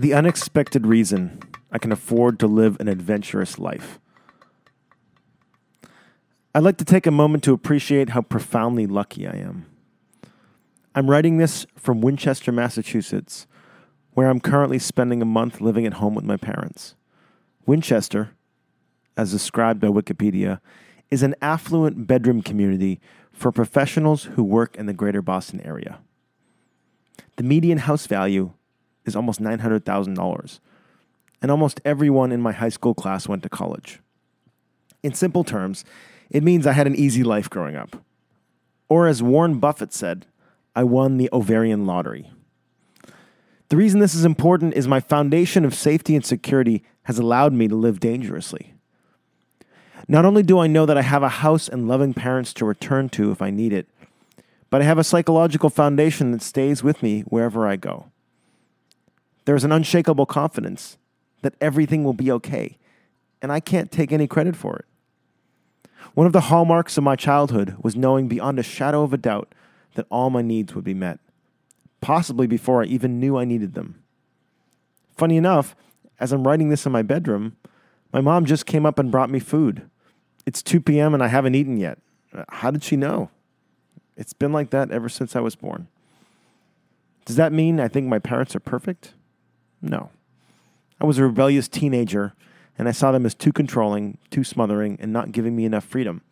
The unexpected reason I can afford to live an adventurous life. I'd like to take a moment to appreciate how profoundly lucky I am. I'm writing this from Winchester, Massachusetts, where I'm currently spending a month living at home with my parents. Winchester, as described by Wikipedia, is an affluent bedroom community for professionals who work in the greater Boston area. The median house value is almost $900,000, and almost everyone in my high school class went to college. In simple terms, it means I had an easy life growing up. Or as Warren Buffett said, I won the ovarian lottery. The reason this is important is my foundation of safety and security has allowed me to live dangerously. Not only do I know that I have a house and loving parents to return to if I need it, but I have a psychological foundation that stays with me wherever I go. There is an unshakable confidence that everything will be okay, and I can't take any credit for it. One of the hallmarks of my childhood was knowing beyond a shadow of a doubt that all my needs would be met, possibly before I even knew I needed them. Funny enough, as I'm writing this in my bedroom, my mom just came up and brought me food. It's 2 p.m. and I haven't eaten yet. How did she know? It's been like that ever since I was born. Does that mean I think my parents are perfect? No. I was a rebellious teenager, and I saw them as too controlling, too smothering, and not giving me enough freedom.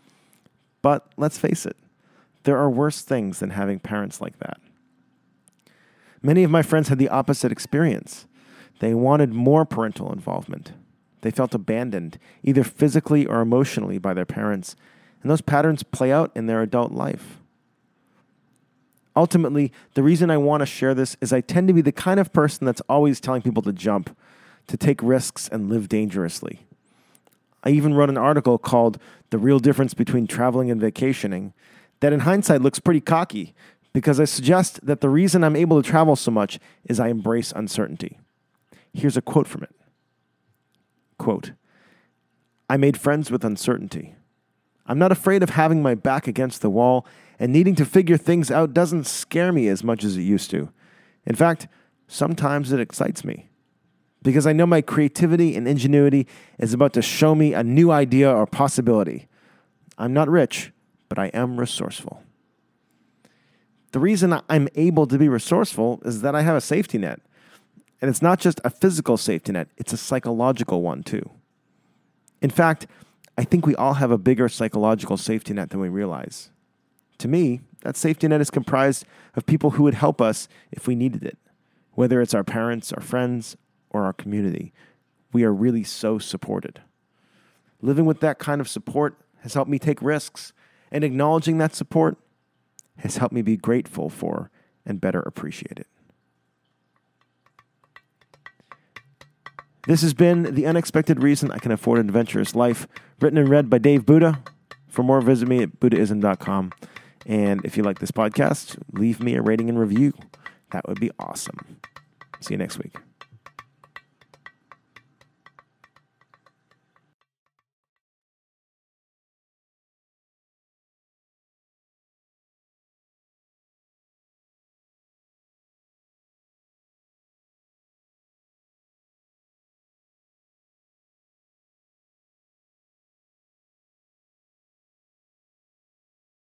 But let's face it, there are worse things than having parents like that. Many of my friends had the opposite experience. They wanted more parental involvement. They felt abandoned, either physically or emotionally, by their parents, and those patterns play out in their adult life. Ultimately, the reason I want to share this is I tend to be the kind of person that's always telling people to jump, to take risks, and live dangerously. I even wrote an article called The Real Difference Between Traveling and Vacationing that in hindsight looks pretty cocky because I suggest that the reason I'm able to travel so much is I embrace uncertainty. Here's a quote from it Quote, I made friends with uncertainty. I'm not afraid of having my back against the wall, and needing to figure things out doesn't scare me as much as it used to. In fact, sometimes it excites me. Because I know my creativity and ingenuity is about to show me a new idea or possibility. I'm not rich, but I am resourceful. The reason I'm able to be resourceful is that I have a safety net. And it's not just a physical safety net, it's a psychological one too. In fact, I think we all have a bigger psychological safety net than we realize. To me, that safety net is comprised of people who would help us if we needed it, whether it's our parents, our friends, or our community. We are really so supported. Living with that kind of support has helped me take risks, and acknowledging that support has helped me be grateful for and better appreciate it. This has been The Unexpected Reason I Can Afford an Adventurous Life, written and read by Dave Buddha. For more, visit me at buddhism.com. And if you like this podcast, leave me a rating and review. That would be awesome. See you next week.